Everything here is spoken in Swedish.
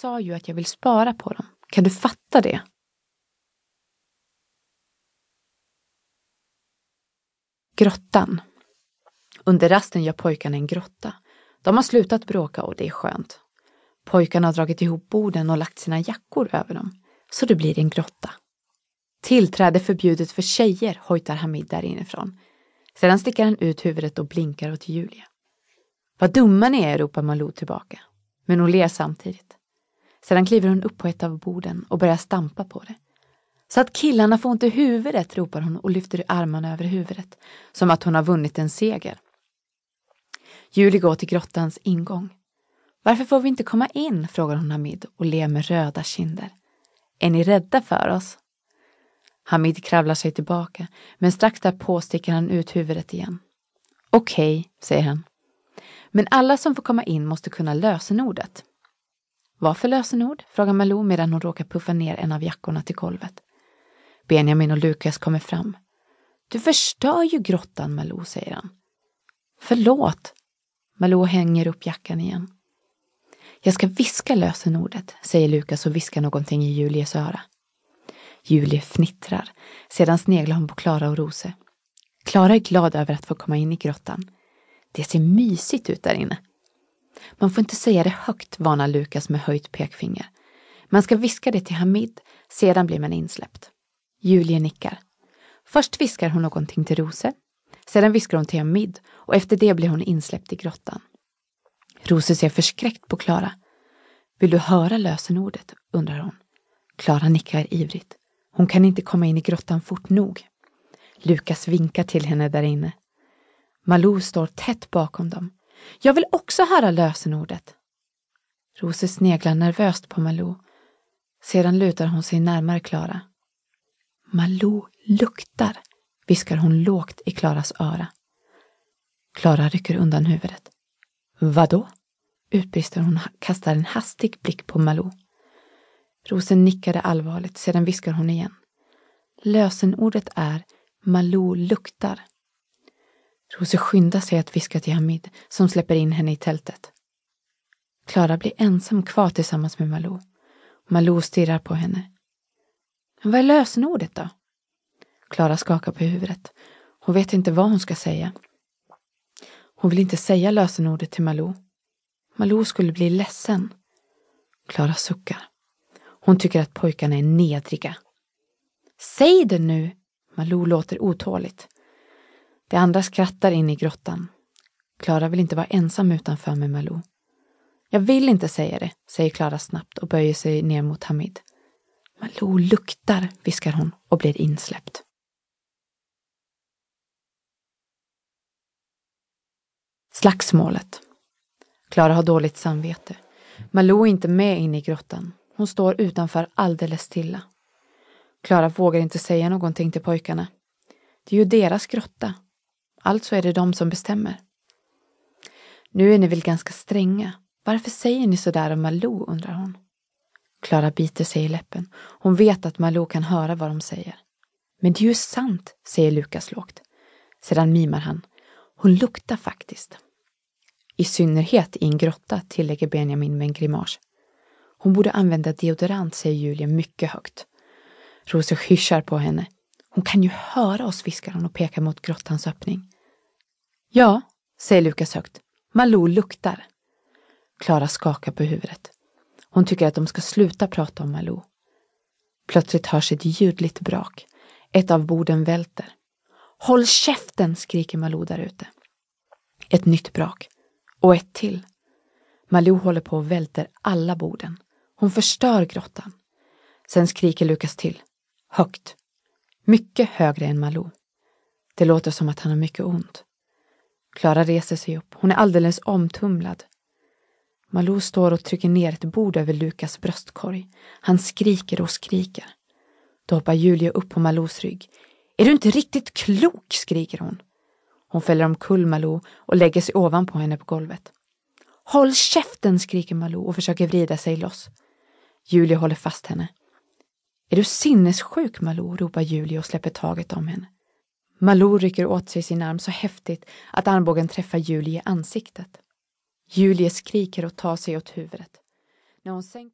sa ju att jag vill spara på dem. Kan du fatta det? Grottan. Under rasten gör pojkarna en grotta. De har slutat bråka och det är skönt. Pojkarna har dragit ihop borden och lagt sina jackor över dem, så det blir en grotta. Tillträde förbjudet för tjejer, hojtar Hamid där inifrån. Sedan sticker han ut huvudet och blinkar åt Julia. Vad dumma ni är, ropar Malou tillbaka. Men hon ler samtidigt. Sedan kliver hon upp på ett av borden och börjar stampa på det. Så att killarna får ont i huvudet, ropar hon och lyfter armarna över huvudet, som att hon har vunnit en seger. Julie går till grottans ingång. Varför får vi inte komma in? frågar hon Hamid och ler med röda kinder. Är ni rädda för oss? Hamid kravlar sig tillbaka, men strax därpå sticker han ut huvudet igen. Okej, okay, säger han. Men alla som får komma in måste kunna lösenordet. Vad för lösenord? frågar Malou medan hon råkar puffa ner en av jackorna till golvet. Benjamin och Lukas kommer fram. Du förstör ju grottan, Malou, säger han. Förlåt. Malou hänger upp jackan igen. Jag ska viska lösenordet, säger Lukas och viskar någonting i Julies öra. Julie fnittrar. Sedan sneglar hon på Klara och Rose. Klara är glad över att få komma in i grottan. Det ser mysigt ut där inne. Man får inte säga det högt, varnar Lukas med höjt pekfinger. Man ska viska det till Hamid, sedan blir man insläppt. Julie nickar. Först viskar hon någonting till Rose. Sedan viskar hon till Hamid och efter det blir hon insläppt i grottan. Rose ser förskräckt på Klara. Vill du höra lösenordet? undrar hon. Klara nickar ivrigt. Hon kan inte komma in i grottan fort nog. Lukas vinkar till henne där inne. Malou står tätt bakom dem. Jag vill också höra lösenordet. Rose sneglar nervöst på Malou. Sedan lutar hon sig närmare Klara. Malou luktar, viskar hon lågt i Klaras öra. Klara rycker undan huvudet. Vadå? utbrister hon och kastar en hastig blick på Malou. Rosen nickade allvarligt, sedan viskar hon igen. Lösenordet är Malou luktar. Rose skyndar sig att viska till Hamid som släpper in henne i tältet. Klara blir ensam kvar tillsammans med Malou. Malou stirrar på henne. Vad är lösenordet då? Klara skakar på huvudet. Hon vet inte vad hon ska säga. Hon vill inte säga lösenordet till Malou. Malou skulle bli ledsen. Klara suckar. Hon tycker att pojkarna är nedriga. Säg det nu! Malou låter otåligt. De andra skrattar in i grottan. Klara vill inte vara ensam utanför med Malou. Jag vill inte säga det, säger Klara snabbt och böjer sig ner mot Hamid. Malou luktar, viskar hon och blir insläppt. Slagsmålet. Klara har dåligt samvete. Malou är inte med inne i grottan. Hon står utanför alldeles stilla. Klara vågar inte säga någonting till pojkarna. Det är ju deras grotta. Alltså är det de som bestämmer. Nu är ni väl ganska stränga. Varför säger ni så där om Malou, undrar hon. Klara biter sig i läppen. Hon vet att Malou kan höra vad de säger. Men det är ju sant, säger Lukas lågt. Sedan mimar han. Hon luktar faktiskt. I synnerhet i en grotta, tillägger Benjamin med en grimas. Hon borde använda deodorant, säger Julia mycket högt. Rose hyschar på henne. Hon kan ju höra oss, viskar hon och pekar mot grottans öppning. Ja, säger Lukas högt. Malou luktar. Klara skakar på huvudet. Hon tycker att de ska sluta prata om Malou. Plötsligt hörs ett ljudligt brak. Ett av borden välter. Håll käften, skriker Malou där ute. Ett nytt brak. Och ett till. Malou håller på och välter alla borden. Hon förstör grottan. Sen skriker Lukas till. Högt. Mycket högre än Malou. Det låter som att han har mycket ont. Klara reser sig upp. Hon är alldeles omtumlad. Malou står och trycker ner ett bord över Lukas bröstkorg. Han skriker och skriker. Då hoppar Julia upp på Malous rygg. Är du inte riktigt klok? skriker hon. Hon fäller omkull Malou och lägger sig ovanpå henne på golvet. Håll käften! skriker Malou och försöker vrida sig loss. Julia håller fast henne. Är du sinnessjuk Malou? ropar Julia och släpper taget om henne. Malou rycker åt sig sin arm så häftigt att armbågen träffar Julie i ansiktet. Julie skriker och tar sig åt huvudet. När hon sänker